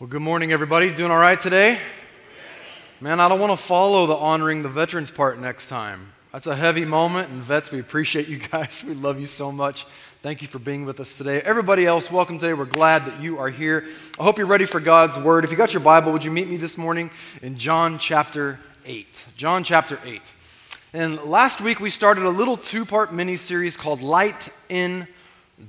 Well, good morning, everybody. Doing all right today? Man, I don't want to follow the honoring the veterans part next time. That's a heavy moment, and vets, we appreciate you guys. We love you so much. Thank you for being with us today. Everybody else, welcome today. We're glad that you are here. I hope you're ready for God's word. If you got your Bible, would you meet me this morning in John chapter 8? John chapter 8. And last week we started a little two part mini series called Light in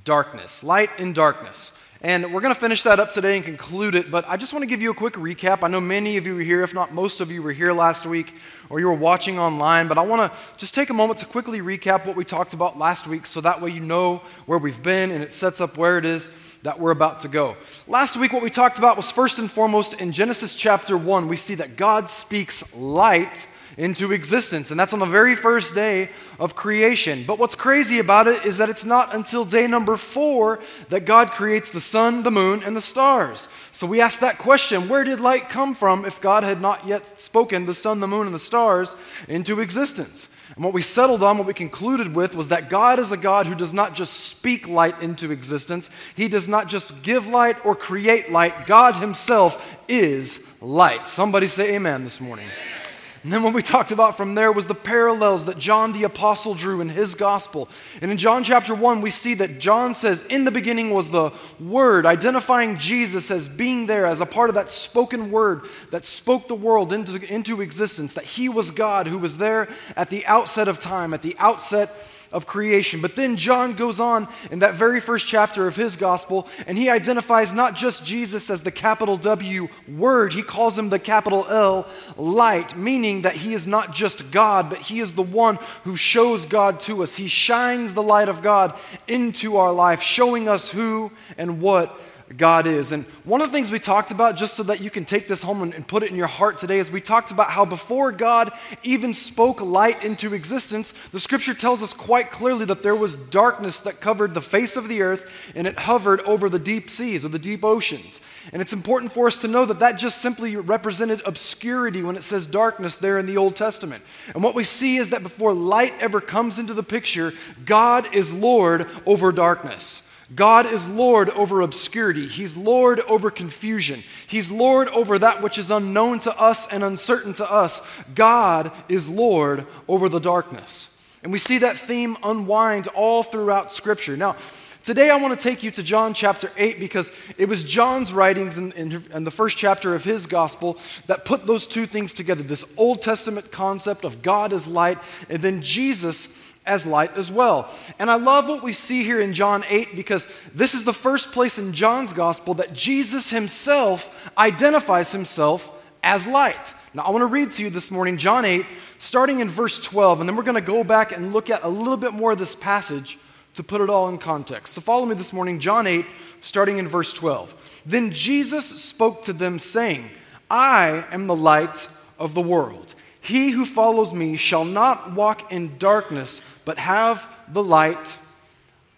Darkness. Light in Darkness. And we're going to finish that up today and conclude it, but I just want to give you a quick recap. I know many of you were here, if not most of you were here last week or you were watching online, but I want to just take a moment to quickly recap what we talked about last week so that way you know where we've been and it sets up where it is that we're about to go. Last week, what we talked about was first and foremost in Genesis chapter 1, we see that God speaks light into existence. And that's on the very first day of creation. But what's crazy about it is that it's not until day number four that God creates the sun, the moon, and the stars. So we ask that question where did light come from if God had not yet spoken the sun, the moon, and the stars into existence? And what we settled on, what we concluded with, was that God is a God who does not just speak light into existence, He does not just give light or create light. God Himself is light. Somebody say amen this morning. Amen. And then what we talked about from there was the parallels that John the Apostle drew in his gospel. And in John chapter 1, we see that John says, In the beginning was the Word, identifying Jesus as being there as a part of that spoken word that spoke the world into, into existence, that he was God who was there at the outset of time, at the outset of creation. But then John goes on in that very first chapter of his gospel, and he identifies not just Jesus as the capital W word, he calls him the capital L light, meaning that he is not just God, but he is the one who shows God to us. He shines the light of God into our life, showing us who and what God is. And one of the things we talked about, just so that you can take this home and, put it in your heart today, is we talked about how before God even spoke light into existence, the scripture tells us quite clearly that there was darkness that covered the face of the earth and it hovered over the deep seas or the deep oceans. And it's important for us to know that that just simply represented obscurity when it says darkness there in the Old Testament. And what we see is that before light ever comes into the picture, God is Lord over darkness. God is Lord over obscurity. He's Lord over confusion. He's Lord over that which is unknown to us and uncertain to us. God is Lord over the darkness. And we see that theme unwind all throughout Scripture. Now, today I want to take you to John chapter 8 because it was John's writings in, in, in, the first chapter of his gospel that put those two things together this Old Testament concept of God as light, and then Jesus as light as well. And I love what we see here in John 8 because this is the first place in John's gospel that Jesus himself identifies himself as light. Now, I want to read to you this morning John 8, starting in verse 12, and then we're going to go back and look at a little bit more of this passage to put it all in context. So follow me this morning, John 8, starting in verse 12. Then Jesus spoke to them, saying, I am the light of the world. He who follows me shall not walk in darkness, but have the light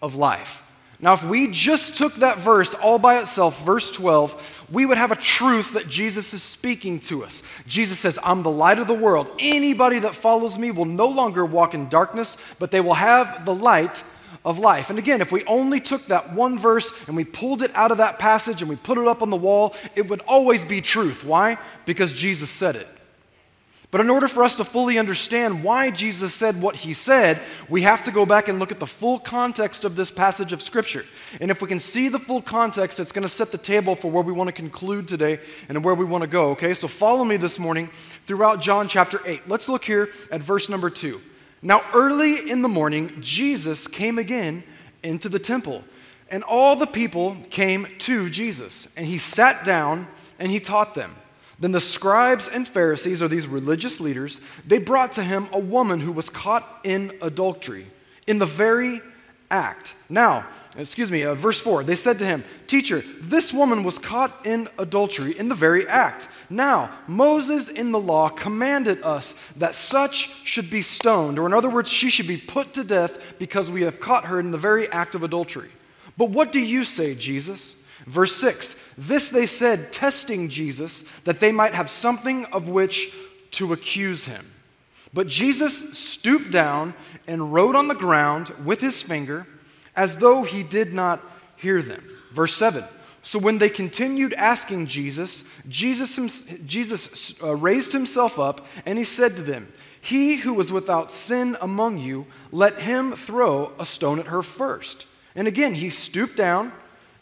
of life. Now, if we just took that verse all by itself, verse 12, we would have a truth that Jesus is speaking to us. Jesus says, I'm the light of the world. Anybody that follows me will no longer walk in darkness, but they will have the light of life. And again, if we only took that one verse and we pulled it out of that passage and we put it up on the wall, it would always be truth. Why? Because Jesus said it. But in order for us to fully understand why Jesus said what he said, we have to go back and look at the full context of this passage of Scripture. And if we can see the full context, it's going to set the table for where we want to conclude today and where we want to go, okay? So follow me this morning throughout John chapter 8. Let's look here at verse number 2. Now, early in the morning, Jesus came again into the temple, and all the people came to Jesus, and he sat down and he taught them. Then the scribes and Pharisees, or these religious leaders, they brought to him a woman who was caught in adultery, in the very act. Now, excuse me, uh, verse 4, they said to him, Teacher, this woman was caught in adultery in the very act. Now, Moses in the law commanded us that such should be stoned, or in other words, she should be put to death because we have caught her in the very act of adultery. But what do you say, Jesus? Verse 6 This they said, testing Jesus, that they might have something of which to accuse him. But Jesus stooped down and wrote on the ground with his finger as though he did not hear them. Verse 7 So when they continued asking Jesus, Jesus, Jesus uh, raised himself up and he said to them, He who was without sin among you, let him throw a stone at her first. And again, he stooped down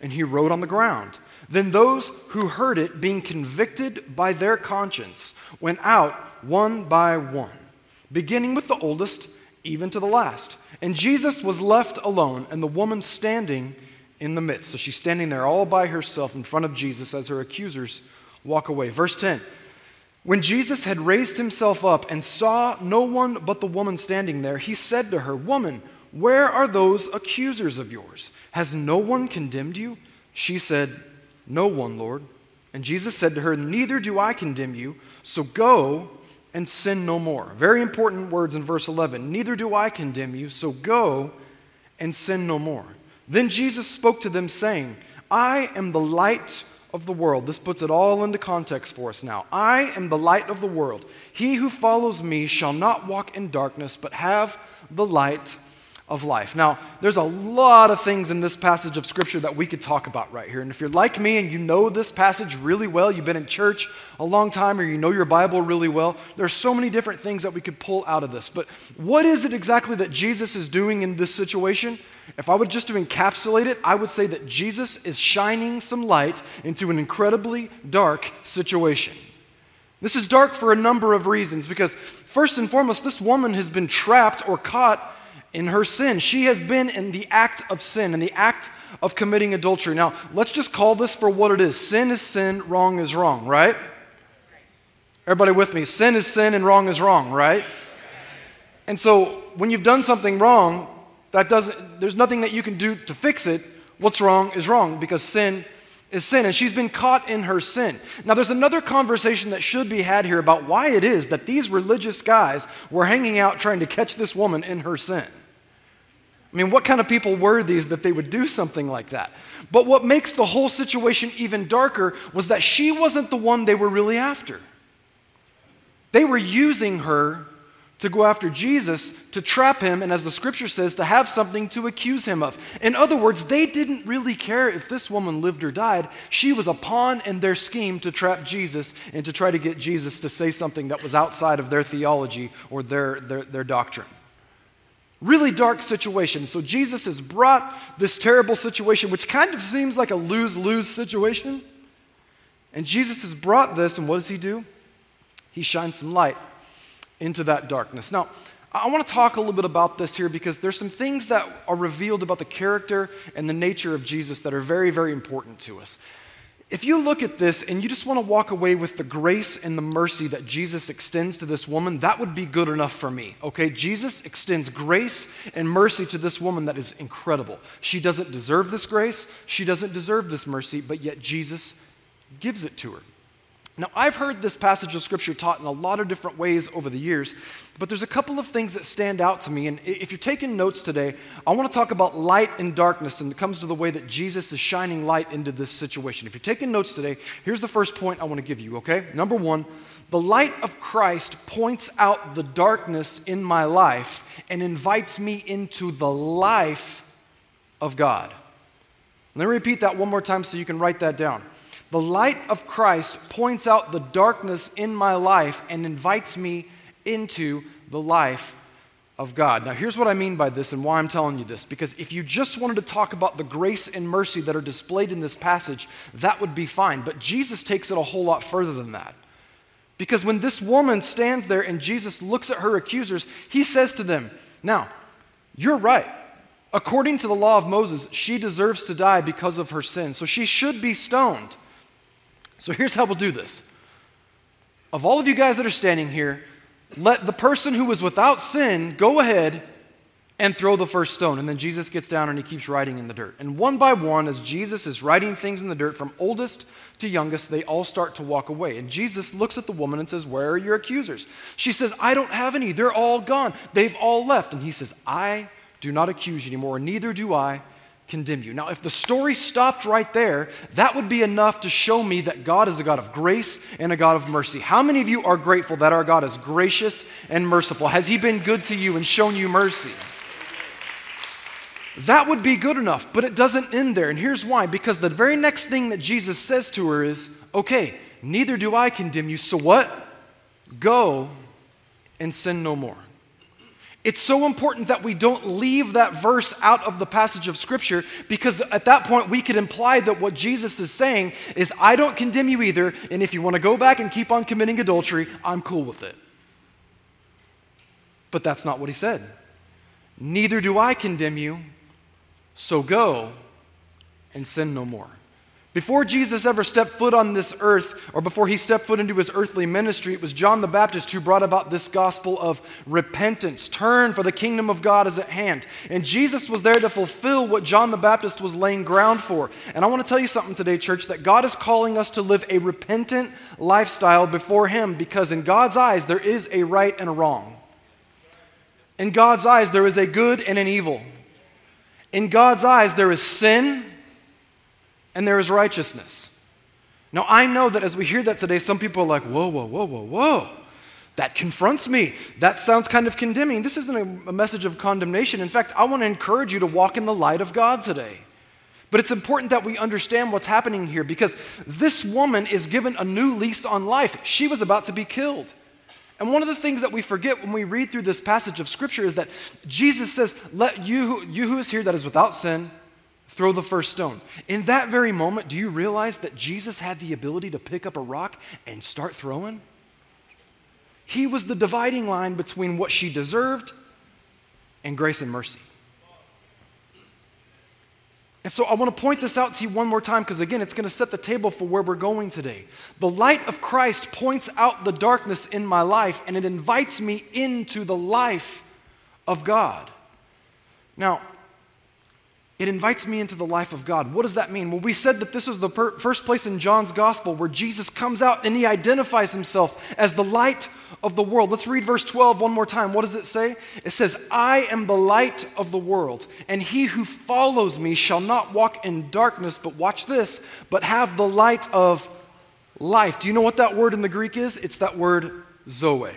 and he wrote on the ground. Then those who heard it, being convicted by their conscience, went out one by one, beginning with the oldest, even to the last. And Jesus was left alone, and the woman standing in the midst. So she's standing there all by herself in front of Jesus as her accusers walk away. Verse 10 When Jesus had raised himself up and saw no one but the woman standing there, he said to her, Woman, where are those accusers of yours? Has no one condemned you? She said, No one, Lord. And Jesus said to her, Neither do I condemn you, so go and sin no more. Very important words in verse 11. Neither do I condemn you, so go and sin no more. Then Jesus spoke to them, saying, I am the light of the world. This puts it all into context for us now. I am the light of the world. He who follows me shall not walk in darkness, but have the light of life. Now, there's a lot of things in this passage of Scripture that we could talk about right here. And if you're like me and you know this passage really well, you've been in church a long time or you know your Bible really well, there's so many different things that we could pull out of this. But what is it exactly that Jesus is doing in this situation? If I would just to encapsulate it, I would say that Jesus is shining some light into an incredibly dark situation. This is dark for a number of reasons because, first and foremost, this woman has been trapped or caught in her sin. She has been in the act of sin, in the act of committing adultery. Now, let's just call this for what it is sin is sin, wrong is wrong, right? Everybody with me? Sin is sin and wrong is wrong, right? And so, when you've done something wrong, that doesn't, there's nothing that you can do to fix it. What's wrong is wrong because sin is sin, and she's been caught in her sin. Now, there's another conversation that should be had here about why it is that these religious guys were hanging out trying to catch this woman in her sin. I mean, what kind of people were these that they would do something like that? But what makes the whole situation even darker was that she wasn't the one they were really after. They were using her to go after Jesus, to trap him, and as the scripture says, to have something to accuse him of. In other words, they didn't really care if this woman lived or died. She was a pawn in their scheme to trap Jesus and to try to get Jesus to say something that was outside of their theology or their, their, their doctrine. Really dark situation. So Jesus has brought this terrible situation, which kind of seems like a lose lose situation. And Jesus has brought this, and what does he do? He shines some light into that darkness. Now, I want to talk a little bit about this here because there's some things that are revealed about the character and the nature of Jesus that are very, very important to us. If you look at this and you just want to walk away with the grace and the mercy that Jesus extends to this woman, that would be good enough for me. Okay? Jesus extends grace and mercy to this woman that is incredible. She doesn't deserve this grace, she doesn't deserve this mercy, but yet Jesus gives it to her. Now, I've heard this passage of Scripture taught in a lot of different ways over the years, but there's a couple of things that stand out to me. And if you're taking notes today, I want to talk about light and darkness, and it comes to the way that Jesus is shining light into this situation. If you're taking notes today, here's the first point I want to give you, okay? Number one, the light of Christ points out the darkness in my life and invites me into the life of God. Let me repeat that one more time so you can write that down. The light of Christ points out the darkness in my life and invites me into the life of God. Now, here's what I mean by this and why I'm telling you this. Because if you just wanted to talk about the grace and mercy that are displayed in this passage, that would be fine. But Jesus takes it a whole lot further than that. Because when this woman stands there and Jesus looks at her accusers, he says to them, Now, you're right. According to the law of Moses, she deserves to die because of her sin. So she should be stoned. So here's how we'll do this. Of all of you guys that are standing here, let the person who was without sin go ahead and throw the first stone. And then Jesus gets down and he keeps writing in the dirt. And one by one, as Jesus is writing things in the dirt from oldest to youngest, they all start to walk away. And Jesus looks at the woman and says, Where are your accusers? She says, I don't have any. They're all gone. They've all left. And he says, I do not accuse you anymore, neither do I condemn you. Now, if the story stopped right there, that would be enough to show me that God is a God of grace and a God of mercy. How many of you are grateful that our God is gracious and merciful? Has He been good to you and shown you mercy? That would be good enough, but it doesn't end there. And here's why because the very next thing that Jesus says to her is, Okay, neither do I condemn you. So what? Go and sin no more. It's so important that we don't leave that verse out of the passage of Scripture because at that point we could imply that what Jesus is saying is, I don't condemn you either, and if you want to go back and keep on committing adultery, I'm cool with it. But that's not what he said. Neither do I condemn you, so go and sin no more. Before Jesus ever stepped foot on this earth, or before he stepped foot into his earthly ministry, it was John the Baptist who brought about this gospel of repentance. Turn, for the kingdom of God is at hand. And Jesus was there to fulfill what John the Baptist was laying ground for. And I want to tell you something today, church, that God is calling us to live a repentant lifestyle before him because in God's eyes, there is a right and a wrong. In God's eyes, there is a good and an evil. In God's eyes, there is sin and there is righteousness. Now, I know that as we hear that today, some people are like, whoa, whoa, whoa, whoa, whoa. That confronts me. That sounds kind of condemning. This isn't a, message of condemnation. In fact, I want to encourage you to walk in the light of God today. But it's important that we understand what's happening here because this woman is given a new lease on life. She was about to be killed. And one of the things that we forget when we read through this passage of Scripture is that Jesus says, Let you, you who is here that is without sin, throw the first stone. In that very moment, do you realize that Jesus had the ability to pick up a rock and start throwing? He was the dividing line between what she deserved and grace and mercy. And so I want to point this out to you one more time because, again, it's going to set the table for where we're going today. The light of Christ points out the darkness in my life and it invites me into the life of God. Now, it invites me into the life of God. What does that mean? Well, we said that this is the per- first place in John's gospel where Jesus comes out and he identifies himself as the light of the world. Let's read verse 12 one more time. What does it say? It says, I am the light of the world, and he who follows me shall not walk in darkness, but watch this, but have the light of life. Do you know what that word in the Greek is? It's that word zoe.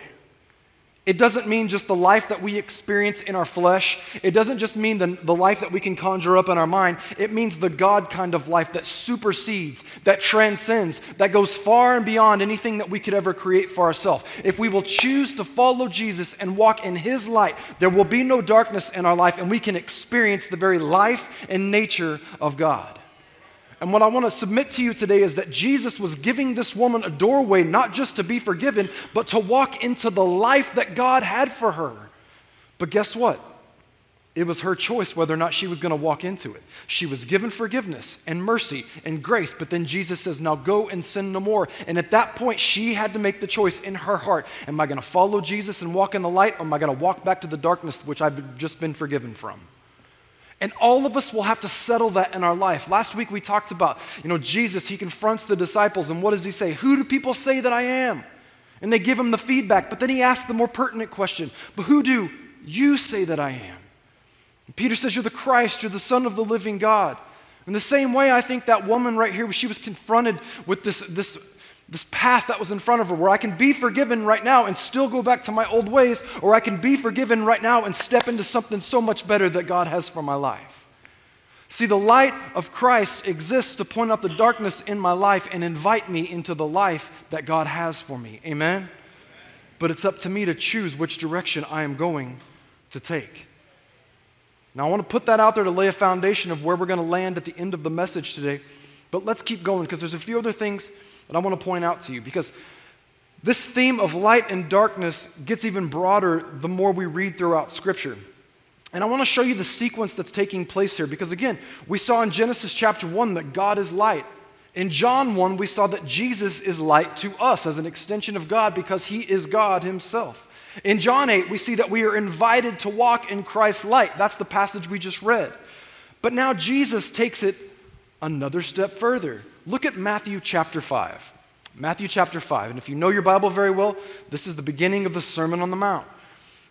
It doesn't mean just the life that we experience in our flesh. It doesn't just mean the, the life that we can conjure up in our mind. It means the God kind of life that supersedes, that transcends, that goes far and beyond anything that we could ever create for ourselves. If we will choose to follow Jesus and walk in His light, there will be no darkness in our life, and we can experience the very life and nature of God. And what I want to submit to you today is that Jesus was giving this woman a doorway not just to be forgiven, but to walk into the life that God had for her. But guess what? It was her choice whether or not she was going to walk into it. She was given forgiveness and mercy and grace, but then Jesus says, Now go and sin no more. And at that point, she had to make the choice in her heart Am I going to follow Jesus and walk in the light, or am I going to walk back to the darkness which I've just been forgiven from? And all of us will have to settle that in our life. Last week we talked about, you know, Jesus, he confronts the disciples, and what does he say? Who do people say that I am? And they give him the feedback, but then he asks the more pertinent question But who do you say that I am? And Peter says, You're the Christ, you're the Son of the living God. In the same way, I think that woman right here, she was confronted with this, this this path that was in front of her where I can be forgiven right now and still go back to my old ways, or I can be forgiven right now and step into something so much better that God has for my life. See, the light of Christ exists to point out the darkness in my life and invite me into the life that God has for me. Amen? But it's up to me to choose which direction I am going to take. Now, I want to put that out there to lay a foundation of where we're going to land at the end of the message today. But let's keep going because there's a few other things that I want to point out to you because this theme of light and darkness gets even broader the more we read throughout Scripture. And I want to show you the sequence that's taking place here because, again, we saw in Genesis chapter 1 that God is light. In John 1, we saw that Jesus is light to us as an extension of God because he is God himself. In John 8, we see that we are invited to walk in Christ's light. That's the passage we just read. But now Jesus takes it another step further. Look at Matthew chapter 5. Matthew chapter 5. And if you know your Bible very well, this is the beginning of the Sermon on the Mount.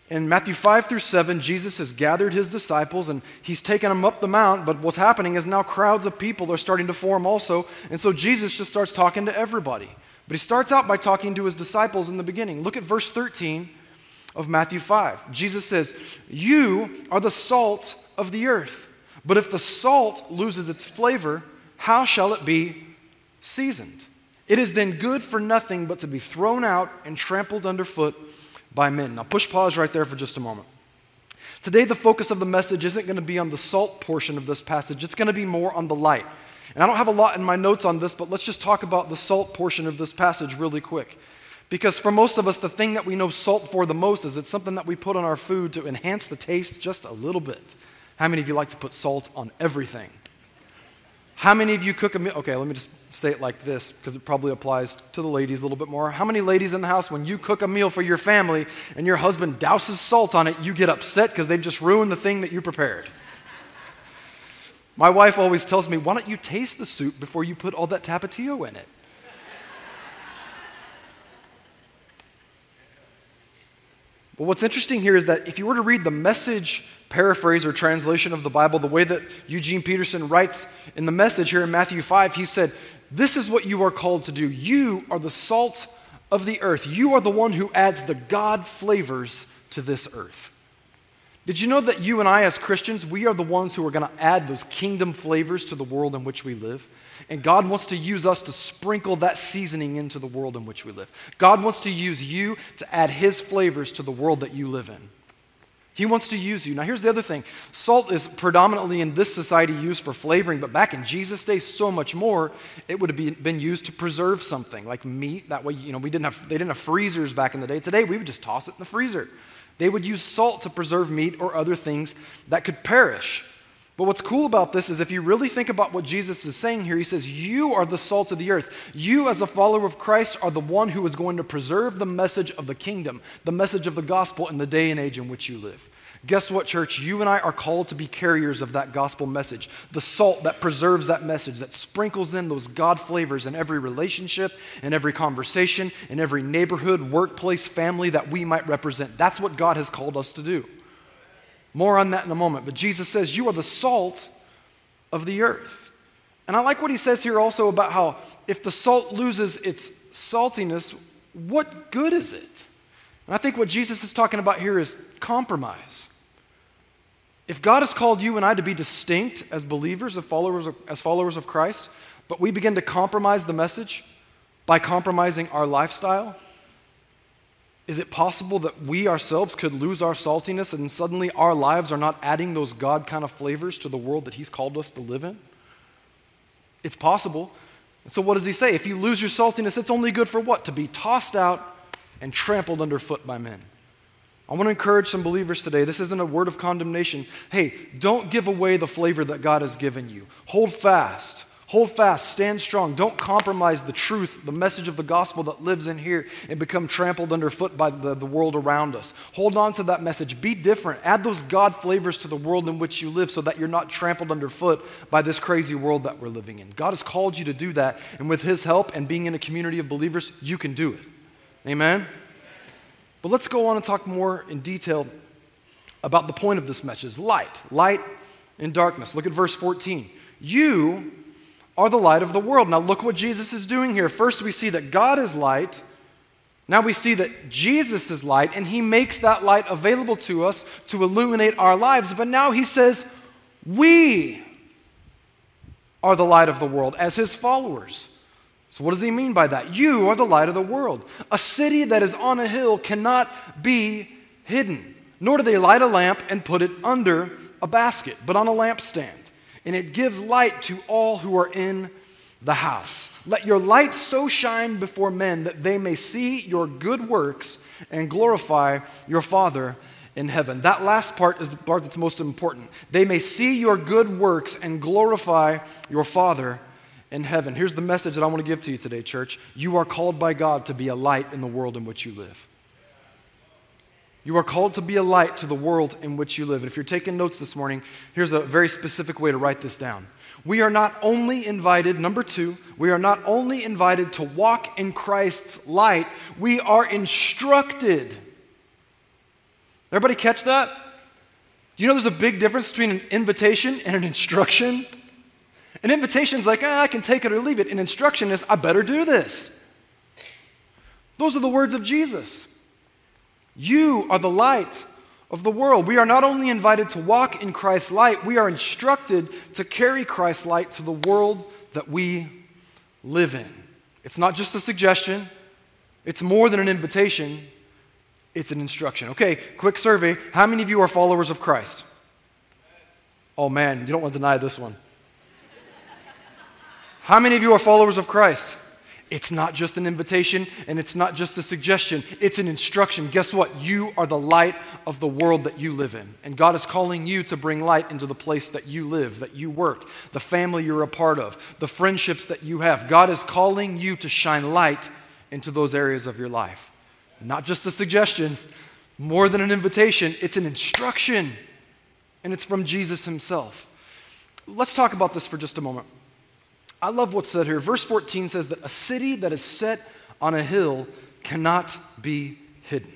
In Matthew 5 through 7, Jesus has gathered his disciples and he's taken them up the mount. But what's happening is now crowds of people are starting to form also. And so Jesus just starts talking to everybody. But he starts out by talking to his disciples in the beginning. Look at verse 13 of Matthew 5. Jesus says, You are the salt of the earth. But if the salt loses its flavor, how shall it be seasoned? It is then good for nothing but to be thrown out and trampled underfoot by men. Now, push pause right there for just a moment. Today, the focus of the message isn't going to be on the salt portion of this passage, it's going to be more on the light. And I don't have a lot in my notes on this, but let's just talk about the salt portion of this passage really quick. Because for most of us, the thing that we know salt for the most is it's something that we put on our food to enhance the taste just a little bit. How many of you like to put salt on everything? How many of you cook a meal? Okay, let me just say it like this because it probably applies to the ladies a little bit more. How many ladies in the house, when you cook a meal for your family and your husband douses salt on it, you get upset because they've just ruined the thing that you prepared? My wife always tells me, why don't you taste the soup before you put all that tapatio in it? But what's interesting here is that if you were to read the message paraphrase or translation of the Bible, the way that Eugene Peterson writes in the message here in Matthew 5, he said, This is what you are called to do. You are the salt of the earth. You are the one who adds the God flavors to this earth. Did you know that you and I, as Christians, we are the ones who are going to add those kingdom flavors to the world in which we live? And God wants to use us to sprinkle that seasoning into the world in which we live. God wants to use you to add His flavors to the world that you live in. He wants to use you. Now, here's the other thing salt is predominantly in this society used for flavoring, but back in Jesus' day, so much more, it would have been used to preserve something like meat. That way, you know, we didn't have, they didn't have freezers back in the day. Today, we would just toss it in the freezer. They would use salt to preserve meat or other things that could perish. But what's cool about this is if you really think about what Jesus is saying here, he says, You are the salt of the earth. You, as a follower of Christ, are the one who is going to preserve the message of the kingdom, the message of the gospel in the day and age in which you live. Guess what, church? You and I are called to be carriers of that gospel message. The salt that preserves that message, that sprinkles in those God flavors in every relationship, in every conversation, in every neighborhood, workplace, family that we might represent. That's what God has called us to do. More on that in a moment. But Jesus says, You are the salt of the earth. And I like what he says here also about how if the salt loses its saltiness, what good is it? And I think what Jesus is talking about here is compromise. If God has called you and I to be distinct as believers, as followers of, as followers of Christ, but we begin to compromise the message by compromising our lifestyle, is it possible that we ourselves could lose our saltiness and suddenly our lives are not adding those God kind of flavors to the world that He's called us to live in? It's possible. so, what does He say? If you lose your saltiness, it's only good for what? To be tossed out and trampled underfoot by men. I want to encourage some believers today. This isn't a word of condemnation. Hey, don't give away the flavor that God has given you. Hold fast. Hold fast, stand strong. Don't compromise the truth, the message of the gospel that lives in here and become trampled underfoot by the, the world around us. Hold on to that message. Be different. Add those God flavors to the world in which you live so that you're not trampled underfoot by this crazy world that we're living in. God has called you to do that, and with His help and being in a community of believers, you can do it. Amen? But let's go on and talk more in detail about the point of this message light. Light in darkness. Look at verse 14. You are the light of the world. Now, look what Jesus is doing here. First, we see that God is light. Now we see that Jesus is light, and he makes that light available to us to illuminate our lives. But now he says, We are the light of the world as his followers. So, what does he mean by that? You are the light of the world. A city that is on a hill cannot be hidden, nor do they light a lamp and put it under a basket, but on a lampstand and it gives light to all who are in the house. Let your light so shine before men that they may see your good works and glorify your Father in heaven. That last part is the part that's most important. They may see your good works and glorify your Father in heaven. Here's the message that I want to give to you today, church. You are called by God to be a light in the world in which you live. You are called to be a light to the world in which you live. And if you're taking notes this morning, here's a very specific way to write this down. We are not only invited, number two, we are not only invited to walk in Christ's light, we are instructed. Everybody catch that? Do you know there's a big difference between an invitation and an instruction? An invitation is like, ah, I can take it or leave it. An instruction is, I better do this. Those are the words of Jesus. You are the light of the world. We are not only invited to walk in Christ's light, we are instructed to carry Christ's light to the world that we live in. It's not just a suggestion, it's more than an invitation, it's an instruction. Okay, quick survey. How many of you are followers of Christ? Oh man, you don't want to deny this one. How many of you are followers of Christ? It's not just an invitation and it's not just a suggestion, it's an instruction. Guess what? You are the light of the world that you live in. And God is calling you to bring light into the place that you live, that you work, the family you're a part of, the friendships that you have. God is calling you to shine light into those areas of your life. Not just a suggestion, more than an invitation, it's an instruction. And it's from Jesus himself. Let's talk about this for just a moment. I love what's said here. Verse 14 says that a city that is set on a hill cannot be hidden.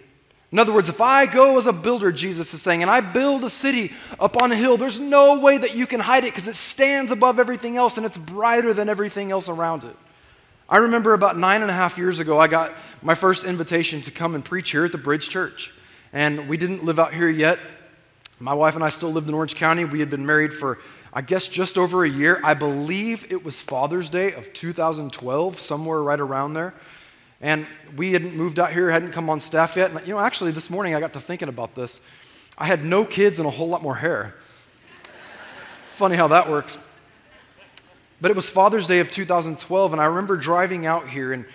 In other words, if I go as a builder, Jesus is saying, and I build a city up on a hill, there's no way that you can hide it because it stands above everything else and it's brighter than everything else around it. I remember about nine and a half years ago, I got my first invitation to come and preach here at the Bridge Church. And we didn't live out here yet. My wife and I still lived in Orange County. We had been married for I guess just over a year. I believe it was Father's Day of 2012, somewhere right around there. And we hadn't moved out here, hadn't come on staff yet. And, you know, actually, this morning I got to thinking about this. I had no kids and a whole lot more hair. Funny how that works. But it was Father's Day of 2012, and I remember driving out here, and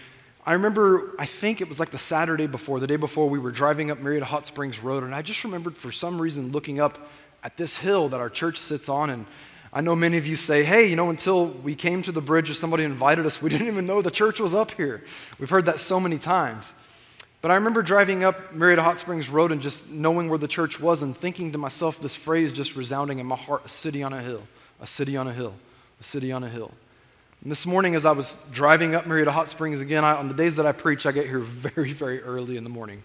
I remember, I think it was like the Saturday before, the day before, we were driving up Murrieta Hot Springs Road, and I just remembered for some reason looking up at this hill that our church sits on. And I know many of you say, hey, you know, until we came to the bridge or somebody invited us, we didn't even know the church was up here. We've heard that so many times. But I remember driving up Murrieta Hot Springs Road and just knowing where the church was and thinking to myself this phrase just resounding in my heart a city on a hill, a city on a hill, a city on a hill. And this morning, as I was driving up Murrieta Hot Springs again, I, on the days that I preach, I get here very, very early in the morning.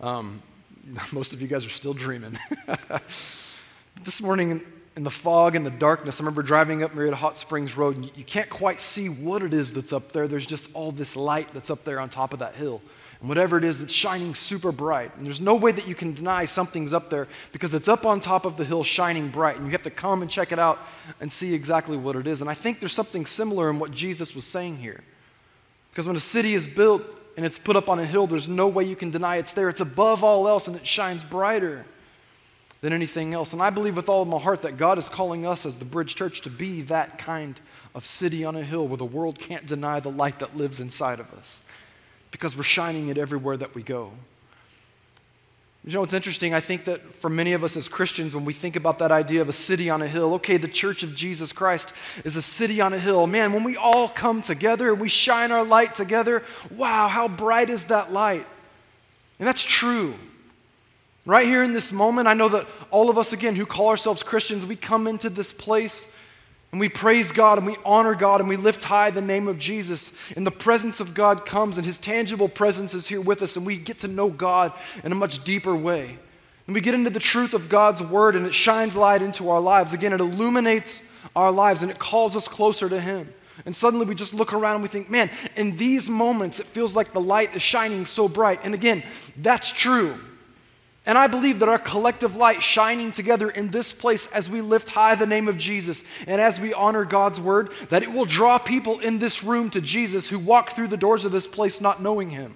Um, most of you guys are still dreaming. This morning in the fog and the darkness, I remember driving up Murrieta Hot Springs Road, and you can't quite see what it is that's up there. There's just all this light that's up there on top of that hill. And whatever it is, it's shining super bright. And there's no way that you can deny something's up there because it's up on top of the hill shining bright. And you have to come and check it out and see exactly what it is. And I think there's something similar in what Jesus was saying here. Because when a city is built and it's put up on a hill, there's no way you can deny it's there. It's above all else and it shines brighter than anything else. And I believe with all of my heart that God is calling us as the Bridge Church to be that kind of city on a hill where the world can't deny the light that lives inside of us because we're shining it everywhere that we go. You know, it's interesting. I think that for many of us as Christians, when we think about that idea of a city on a hill, okay, the church of Jesus Christ is a city on a hill. Man, when we all come together and we shine our light together, wow, how bright is that light? And that's true. Right here in this moment, I know that all of us, again, who call ourselves Christians, we come into this place and we praise God and we honor God and we lift high the name of Jesus. And the presence of God comes and his tangible presence is here with us and we get to know God in a much deeper way. And we get into the truth of God's word and it shines light into our lives. Again, it illuminates our lives and it calls us closer to him. And suddenly we just look around and we think, man, in these moments it feels like the light is shining so bright. And again, that's true. And I believe that our collective light shining together in this place as we lift high the name of Jesus and as we honor God's word, that it will draw people in this room to Jesus who walk through the doors of this place not knowing him.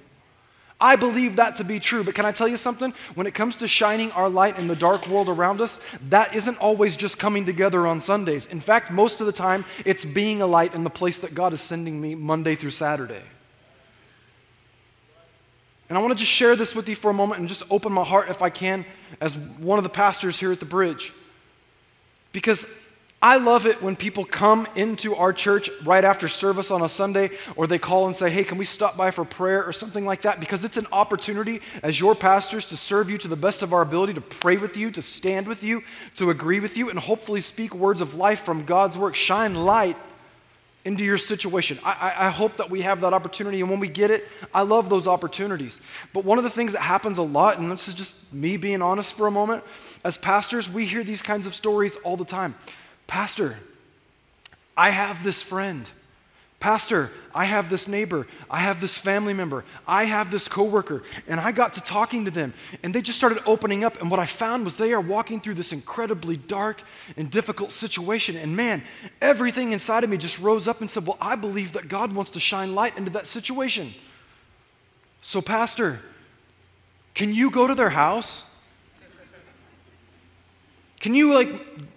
I believe that to be true, but can I tell you something? When it comes to shining our light in the dark world around us, that isn't always just coming together on Sundays. In fact, most of the time, it's being a light in the place that God is sending me Monday through Saturday. And I want to just share this with you for a moment and just open my heart, if I can, as one of the pastors here at the bridge. Because I love it when people come into our church right after service on a Sunday, or they call and say, Hey, can we stop by for prayer or something like that? Because it's an opportunity as your pastors to serve you to the best of our ability, to pray with you, to stand with you, to agree with you, and hopefully speak words of life from God's work. Shine light into your situation. I, I, hope that we have that opportunity, and when we get it, I love those opportunities. But one of the things that happens a lot, and this is just me being honest for a moment, as pastors, we hear these kinds of stories all the time. Pastor, I have this friend. Pastor, I have this neighbor, I have this family member, I have this coworker, and I got to talking to them, and they just started opening up. And what I found was they are walking through this incredibly dark and difficult situation. And man, everything inside of me just rose up and said, Well, I believe that God wants to shine light into that situation. So, Pastor, can you go to their house? Can you like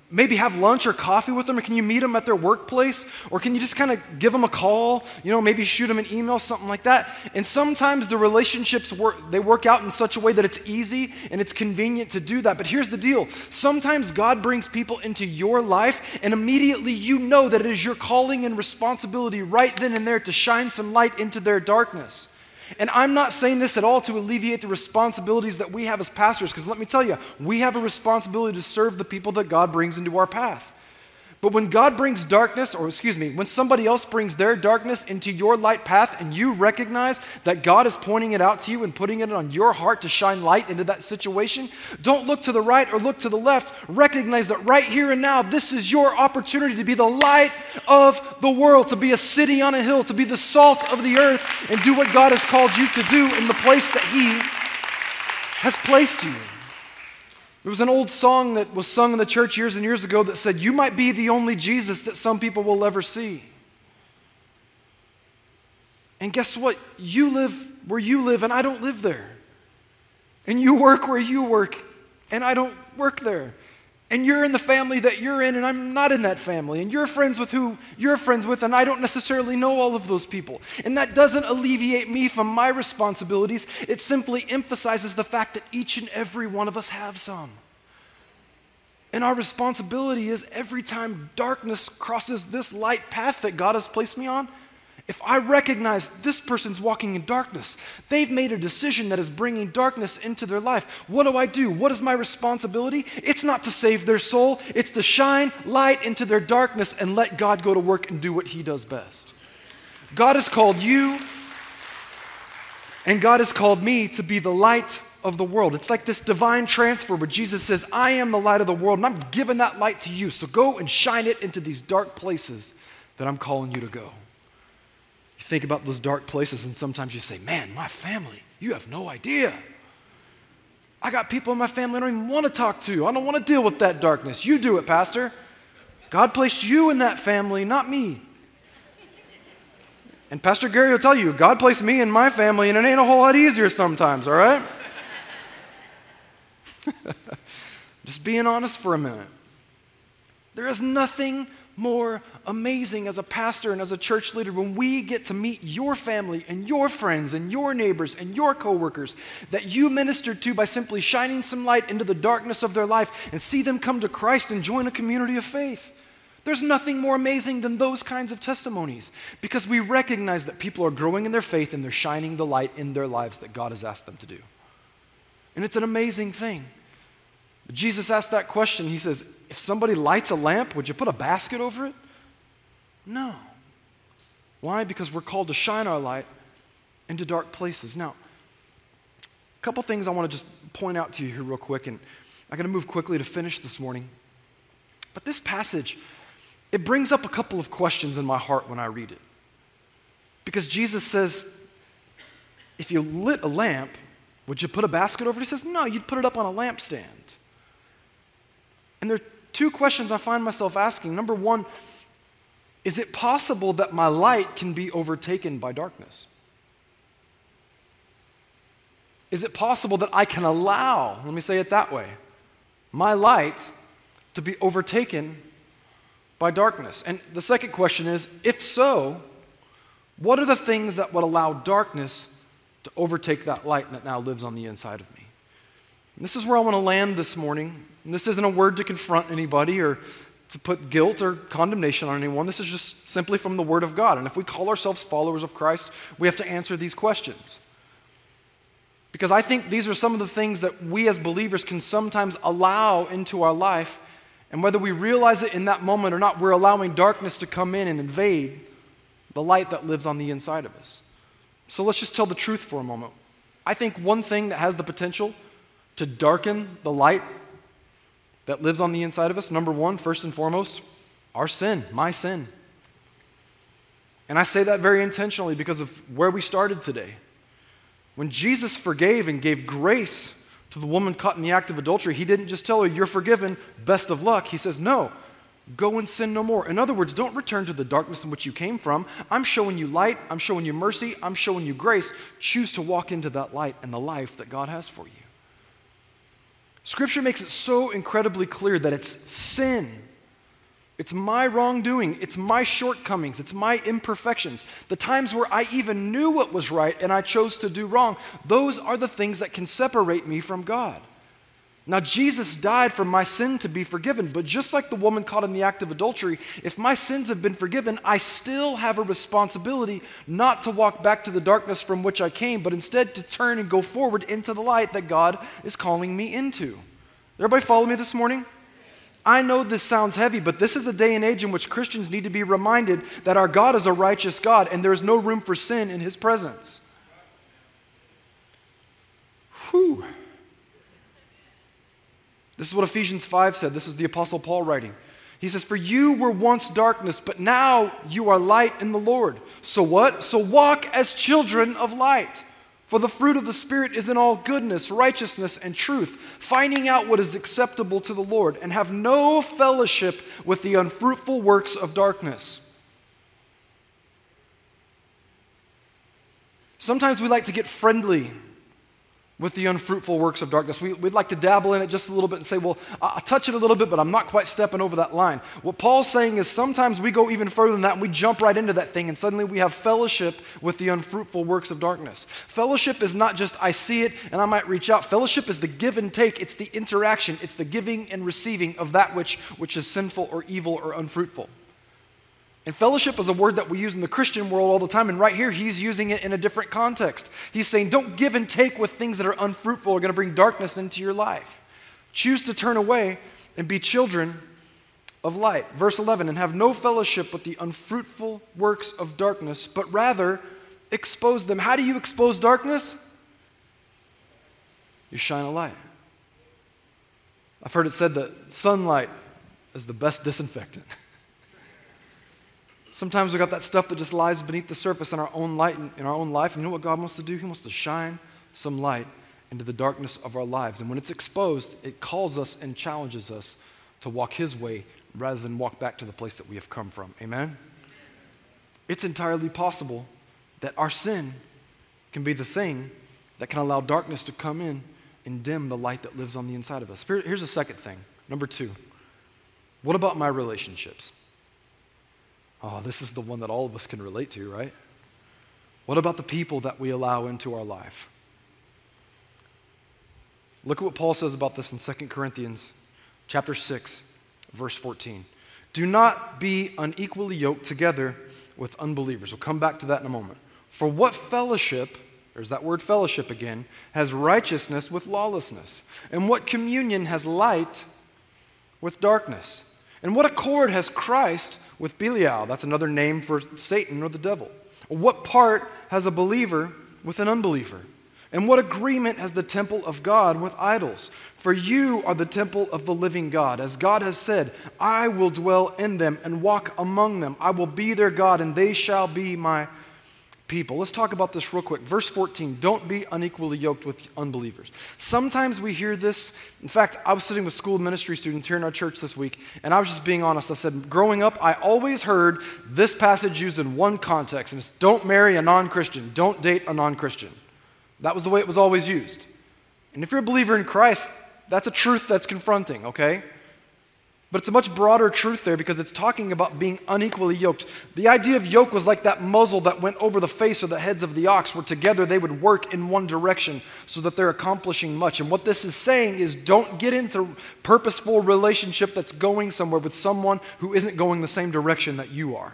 maybe have lunch or coffee with them or can you meet them at their workplace? Or can you just kind of give them a call you know maybe shoot them an email something like that? And sometimes the relationships work they work out in such a way that it's easy and it's convenient to do that. But here's the deal. Sometimes god brings people into your life and immediately you know that it is your calling and responsibility right then and there to shine some light into their darkness and I'm not saying this at all to alleviate the responsibilities that we have as pastors, because let me tell you, we have a responsibility to serve the people that God brings into our path. But when God brings darkness, or excuse me, when somebody else brings their darkness into your light path and you recognize that God is pointing it out to you and putting it on your heart to shine light into that situation, don't look to the right or look to the left. Recognize that right here and now, this is your opportunity to be the light of the world, to be a city on a hill, to be the salt of the earth, and do what God has called you to do in the place that He has placed you. There was an old song that was sung in the church years and years ago that said, You might be the only Jesus that some people will ever see. And guess what? You live where you live, and I don't live there. And you work where you work, and I don't work there. And you're in the family that you're in, and I'm not in that family. And you're friends with who you're friends with, and I don't necessarily know all of those people. And that doesn't alleviate me from my responsibilities. It simply emphasizes the fact that each and every one of us have some. And our responsibility is every time darkness crosses this light path that God has placed me on, if I recognize this person's walking in darkness, they've made a decision that is bringing darkness into their life. What do I do? What is my responsibility? It's not to save their soul, it's to shine light into their darkness and let God go to work and do what He does best. God has called you, and God has called me to be the light of the world. It's like this divine transfer where Jesus says, I am the light of the world, and I'm giving that light to you. So go and shine it into these dark places that I'm calling you to go think about those dark places, and sometimes you say, Man, my family, you have no idea. I got people in my family I don't even want to talk to. I don't want to deal with that darkness. You do it, Pastor. God placed you in that family, not me. And Pastor Gary will tell you, God placed me in my family, and it ain't a whole lot easier sometimes, all right? Just being honest for a minute. There is nothing more amazing as a pastor and as a church leader when we get to meet your family and your friends and your neighbors and your coworkers that you ministered to by simply shining some light into the darkness of their life and see them come to Christ and join a community of faith. There's nothing more amazing than those kinds of testimonies because we recognize that people are growing in their faith and they're shining the light in their lives that God has asked them to do. And it's an amazing thing. Jesus asked that question. He says, If somebody lights a lamp, would you put a basket over it? No. Why? Because we're called to shine our light into dark places. Now, a couple things I want to just point out to you here, real quick, and I'm going to move quickly to finish this morning. But this passage, it brings up a couple of questions in my heart when I read it. Because Jesus says, if you lit a lamp, would you put a basket over it? He says, no, you'd put it up on a lampstand. And there are two questions I find myself asking. Number one, is it possible that my light can be overtaken by darkness? Is it possible that I can allow, let me say it that way, my light to be overtaken by darkness? And the second question is if so, what are the things that would allow darkness to overtake that light that now lives on the inside of me? And this is where I want to land this morning. And this isn't a word to confront anybody or to put guilt or condemnation on anyone. This is just simply from the Word of God. And if we call ourselves followers of Christ, we have to answer these questions. Because I think these are some of the things that we as believers can sometimes allow into our life. And whether we realize it in that moment or not, we're allowing darkness to come in and invade the light that lives on the inside of us. So let's just tell the truth for a moment. I think one thing that has the potential to darken the light that lives on the inside of us, number one, first and foremost, our sin, my sin. And I say that very intentionally because of where we started today. When Jesus forgave and gave grace to the woman caught in the act of adultery, he didn't just tell her, You're forgiven, best of luck. He says, No, go and sin no more. In other words, don't return to the darkness in which you came from. I'm showing you light, I'm showing you mercy, I'm showing you grace. Choose to walk into that light and the life that God has for you. Scripture makes it so incredibly clear that it's sin. It's my wrongdoing. It's my shortcomings. It's my imperfections. The times where I even knew what was right and I chose to do wrong, those are the things that can separate me from God. Now, Jesus died for my sin to be forgiven, but just like the woman caught in the act of adultery, if my sins have been forgiven, I still have a responsibility not to walk back to the darkness from which I came, but instead to turn and go forward into the light that God is calling me into. Everybody follow me this morning? I know this sounds heavy, but this is a day and age in which Christians need to be reminded that our God is a righteous God and there is no room for sin in his presence. Whew. This is what Ephesians 5 said. This is the Apostle Paul writing. He says, For you were once darkness, but now you are light in the Lord. So what? So walk as children of light. For the fruit of the Spirit is in all goodness, righteousness, and truth, finding out what is acceptable to the Lord, and have no fellowship with the unfruitful works of darkness. Sometimes we like to get friendly with the unfruitful works of darkness. We, would like to dabble in it just a little bit and say, well, I'll touch it a little bit, but I'm not quite stepping over that line. What Paul's saying is sometimes we go even further than that and we jump right into that thing and suddenly we have fellowship with the unfruitful works of darkness. Fellowship is not just I see it and I might reach out. Fellowship is the give and take, it's the interaction, it's the giving and receiving of that which, which is sinful or evil or unfruitful. And fellowship is a word that we use in the Christian world all the time. And right here, he's using it in a different context. He's saying, don't give and take with things that are unfruitful or going to bring darkness into your life. Choose to turn away and be children of light. Verse 11, and have no fellowship with the unfruitful works of darkness, but rather expose them. How do you expose darkness? You shine a light. I've heard it said that sunlight is the best disinfectant. Sometimes we've got that stuff that just lies beneath the surface in our own light in our own life. And you know what God wants to do? He wants to shine some light into the darkness of our lives. And when it's exposed, it calls us and challenges us to walk His way rather than walk back to the place that we have come from. Amen? It's entirely possible that our sin can be the thing that can allow darkness to come in and dim the light that lives on the inside of us. here's a second thing. Number two. What about my relationships? Oh, this is the one that all of us can relate to, right? What about the people that we allow into our life? Look at what Paul says about this in 2 Corinthians chapter 6, verse 14. Do not be unequally yoked together with unbelievers. We'll come back to that in a moment. For what fellowship, there's that word fellowship again, has righteousness with lawlessness? And what communion has light with darkness? And what accord has Christ with Belial? That's another name for Satan or the devil. What part has a believer with an unbeliever? And what agreement has the temple of God with idols? For you are the temple of the living God. As God has said, I will dwell in them and walk among them. I will be their God, and they shall be my people. Let's talk about this real quick. Verse 14 don't be unequally yoked with unbelievers. Sometimes we hear this. In fact, I was sitting with school ministry students here in our church this week, and I was just being honest. I said, growing up, I always heard this passage used in one context, and it's don't marry a non Christian, don't date a non Christian. That was the way it was always used. And if you're a believer in Christ, that's a truth that's confronting, okay? But it's a much broader truth there because it's talking about being unequally yoked. The idea of yoke was like that muzzle that went over the face or the heads of the ox, where together they would work in one direction so that they're accomplishing much. And what this is saying is don't get into purposeful relationship that's going somewhere with someone who isn't going the same direction that you are.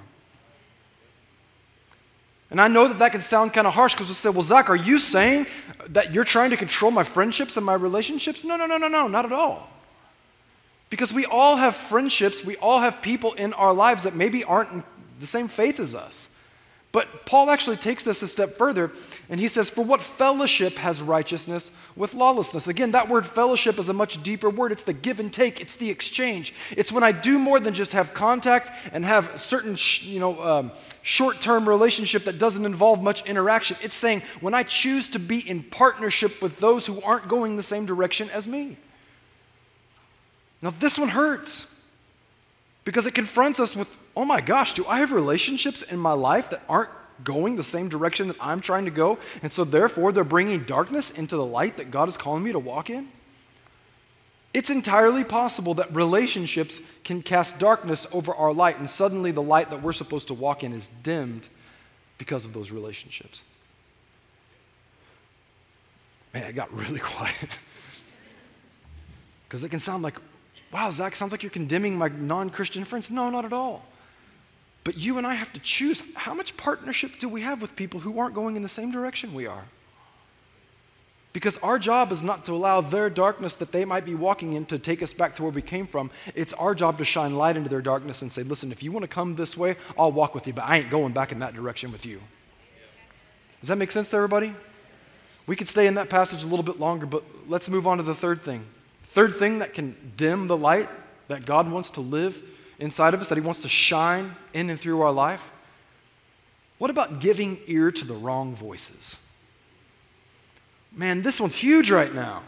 And I know that that can sound kind of harsh because we'll say, well, Zach, are you saying that you're trying to control my friendships and my relationships? No, no, no, no, no, not at all. Because we all have friendships, we all have people in our lives that maybe aren't the same faith as us. But Paul actually takes this a step further and he says, For what fellowship has righteousness with lawlessness? Again, that word fellowship is a much deeper word. It's the give and take, it's the exchange. It's when I do more than just have contact and have certain you know, um, short term relationship that doesn't involve much interaction. It's saying when I choose to be in partnership with those who aren't going the same direction as me. Now, this one hurts because it confronts us with oh my gosh, do I have relationships in my life that aren't going the same direction that I'm trying to go? And so, therefore, they're bringing darkness into the light that God is calling me to walk in? It's entirely possible that relationships can cast darkness over our light, and suddenly the light that we're supposed to walk in is dimmed because of those relationships. Man, it got really quiet. Because it can sound like, wow, Zach, sounds like you're condemning my non Christian friends. No, not at all. But you and I have to choose how much partnership do we have with people who aren't going in the same direction we are? Because our job is not to allow their darkness that they might be walking in to take us back to where we came from. It's our job to shine light into their darkness and say, listen, if you want to come this way, I'll walk with you, but I ain't going back in that direction with you. Does that make sense to everybody? We could stay in that passage a little bit longer, but let's move on to the third thing. Third thing that can dim the light that God wants to live inside of us that He wants to shine in and through our life? What about giving ear to the wrong voices? Man, this one's huge right now.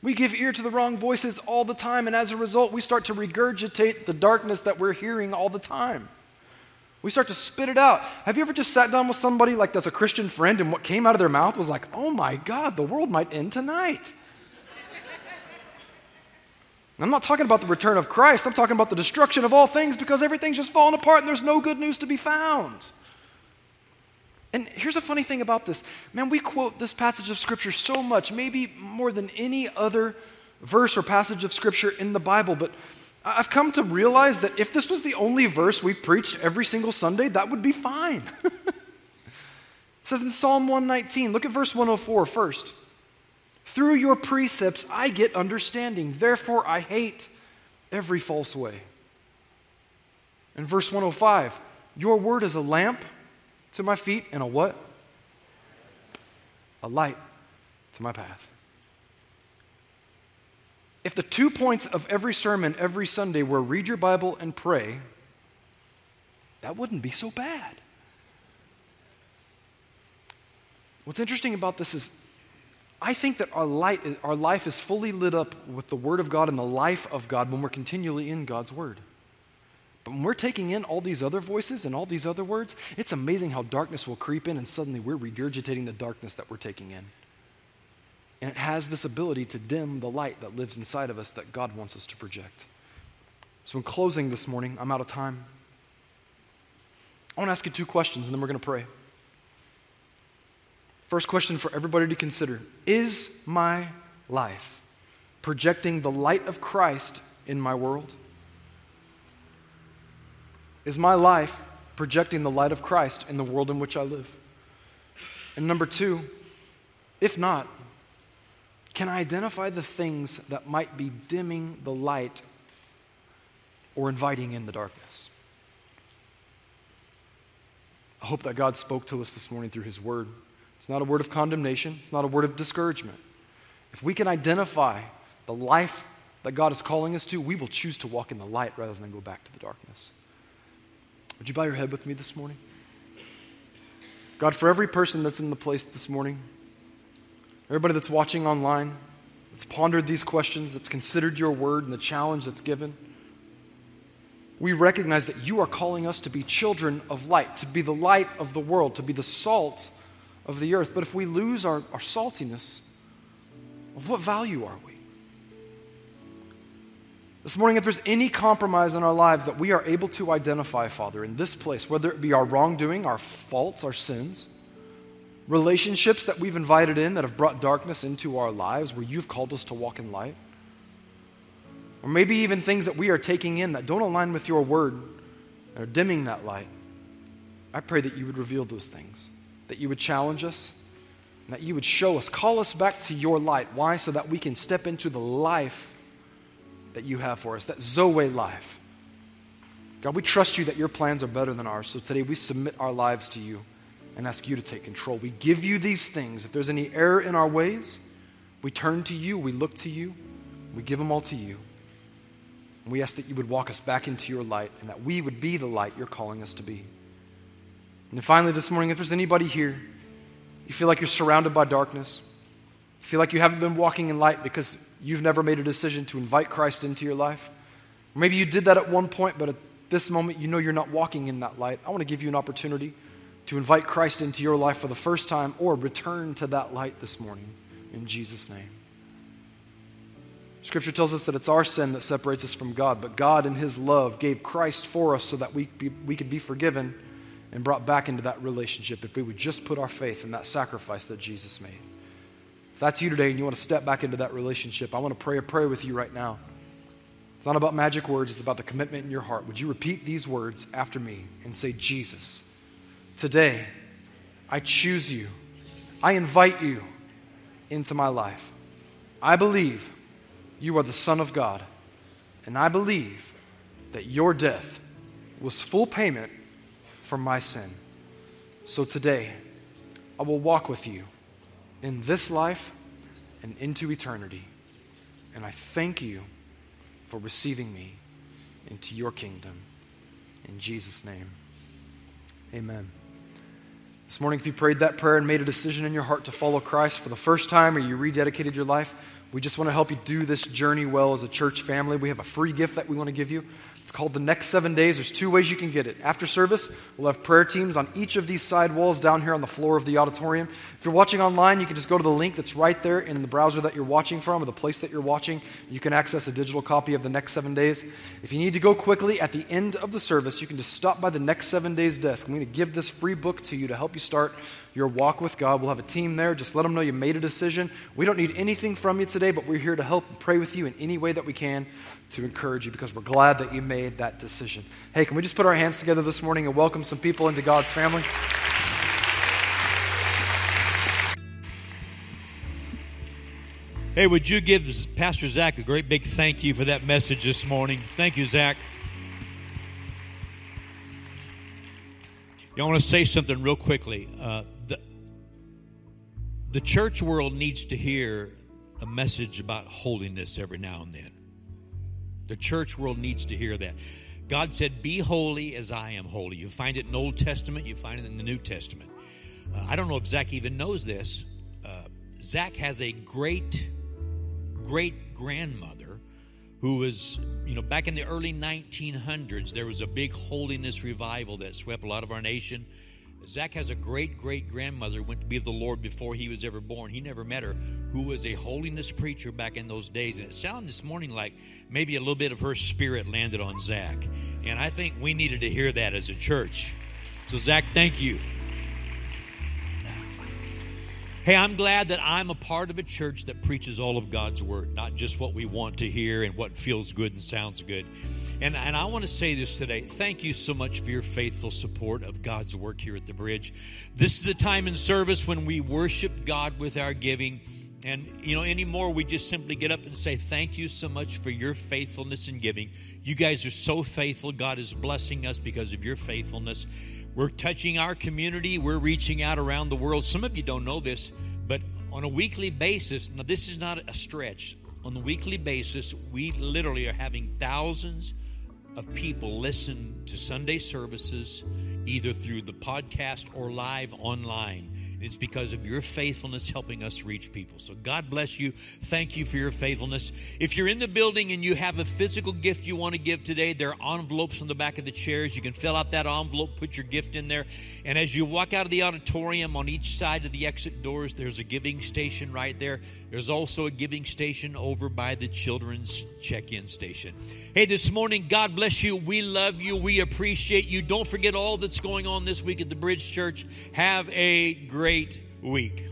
We give ear to the wrong voices all the time, and as a result, we start to regurgitate the darkness that we're hearing all the time. We start to spit it out. Have you ever just sat down with somebody like that's a Christian friend, and what came out of their mouth was like, oh my God, the world might end tonight? I'm not talking about the return of Christ. I'm talking about the destruction of all things because everything's just falling apart and there's no good news to be found. And here's a funny thing about this. Man, we quote this passage of Scripture so much, maybe more than any other verse or passage of Scripture in the Bible, but I've come to realize that if this was the only verse we preached every single Sunday, that would be fine. it says in Psalm 119, look at verse 104 first. Through your precepts I get understanding. Therefore I hate every false way. In verse 105, your word is a lamp to my feet and a what? A light to my path. If the two points of every sermon every Sunday were read your Bible and pray, that wouldn't be so bad. What's interesting about this is I think that our, light, our life is fully lit up with the Word of God and the life of God when we're continually in God's Word. But when we're taking in all these other voices and all these other words, it's amazing how darkness will creep in and suddenly we're regurgitating the darkness that we're taking in. And it has this ability to dim the light that lives inside of us that God wants us to project. So, in closing this morning, I'm out of time. I want to ask you two questions and then we're going to pray. First question for everybody to consider Is my life projecting the light of Christ in my world? Is my life projecting the light of Christ in the world in which I live? And number two, if not, can I identify the things that might be dimming the light or inviting in the darkness? I hope that God spoke to us this morning through His Word. It's not a word of condemnation, it's not a word of discouragement. If we can identify the life that God is calling us to, we will choose to walk in the light rather than go back to the darkness. Would you bow your head with me this morning? God, for every person that's in the place this morning, everybody that's watching online, that's pondered these questions, that's considered your word and the challenge that's given, we recognize that you are calling us to be children of light, to be the light of the world, to be the salt of the earth. But if we lose our, our saltiness, of what value are we? This morning, if there's any compromise in our lives that we are able to identify, Father, in this place, whether it be our wrongdoing, our faults, our sins, relationships that we've invited in that have brought darkness into our lives where you've called us to walk in light, or maybe even things that we are taking in that don't align with your word and are dimming that light, I pray that you would reveal those things that you would challenge us, that you would show us, call us back to your light. Why? So that we can step into the life that you have for us, that Zoe life. God, we trust you that your plans are better than ours. So today we submit our lives to you and ask you to take control. We give you these things. If there's any error in our ways, we turn to you, we look to you, we give them all to you. And we ask that you would walk us back into your light and that we would be the light you're calling us to be. And finally, this morning, if there's anybody here, you feel like you're surrounded by darkness, you feel like you haven't been walking in light because you've never made a decision to invite Christ into your life, or maybe you did that at one point, but at this moment you know you're not walking in that light, I want to give you an opportunity to invite Christ into your life for the first time or return to that light this morning in Jesus' name. Scripture tells us that it's our sin that separates us from God, but God, in His love, gave Christ for us so that we, be, we could be forgiven and brought back into that relationship if we would just put our faith in that sacrifice that Jesus made. If that's you today and you want to step back into that relationship, I want to pray a prayer with you right now. It's not about magic words, it's about the commitment in your heart. Would you repeat these words after me and say, Jesus, today I choose you. I invite you into my life. I believe you are the Son of God. And I believe that your death was full payment my sin. So today, I will walk with you in this life and into eternity. And I thank you for receiving me into your kingdom. In Jesus' name, amen. This morning, if you prayed that prayer and made a decision in your heart to follow Christ for the first time or you rededicated your life, we just want to help you do this journey well as a church family. We have a free gift that we want to give you. It's called the next seven days. There's two ways you can get it. After service, we'll have prayer teams on each of these side walls down here on the floor of the auditorium. If you're watching online, you can just go to the link that's right there in the browser that you're watching from or the place that you're watching. You can access a digital copy of the next seven days. If you need to go quickly at the end of the service, you can just stop by the next seven days desk. I'm going to give this free book to you to help you start your walk with God. We'll have a team there. Just let them know you made a decision. We don't need anything from you today, but we're here to help and pray with you in any way that we can to encourage you because we're glad that you made that decision. Hey, can we just put our hands together this morning and welcome some people into God's family? Hey, would you give Pastor Zach a great big thank you for that message this morning? Thank you, Zach. I want to say something real quickly. Uh, the, the church world needs to hear a message about holiness every now and then. The church world needs to hear that. God said, Be holy as I am holy. You find it in the Old Testament, you find it in the New Testament. Uh, I don't know if Zach even knows this. Uh, Zach has a great, great grandmother who was, you know, back in the early 1900s, there was a big holiness revival that swept a lot of our nation. Zach has a great great grandmother went to be of the Lord before he was ever born. He never met her, who was a holiness preacher back in those days. And it sounded this morning like maybe a little bit of her spirit landed on Zach. And I think we needed to hear that as a church. So, Zach, thank you. Hey, I'm glad that I'm a part of a church that preaches all of God's word, not just what we want to hear and what feels good and sounds good. And, and I want to say this today. Thank you so much for your faithful support of God's work here at the bridge. This is the time in service when we worship God with our giving. And, you know, anymore, we just simply get up and say, Thank you so much for your faithfulness in giving. You guys are so faithful. God is blessing us because of your faithfulness. We're touching our community, we're reaching out around the world. Some of you don't know this, but on a weekly basis, now this is not a stretch. On a weekly basis, we literally are having thousands of people listen to Sunday services either through the podcast or live online. It's because of your faithfulness helping us reach people. So God bless you. Thank you for your faithfulness. If you're in the building and you have a physical gift you want to give today, there are envelopes on the back of the chairs. You can fill out that envelope, put your gift in there. And as you walk out of the auditorium on each side of the exit doors, there's a giving station right there. There's also a giving station over by the children's check in station. Hey, this morning, God bless you. We love you. We appreciate you. Don't forget all that's going on this week at the Bridge Church. Have a great week.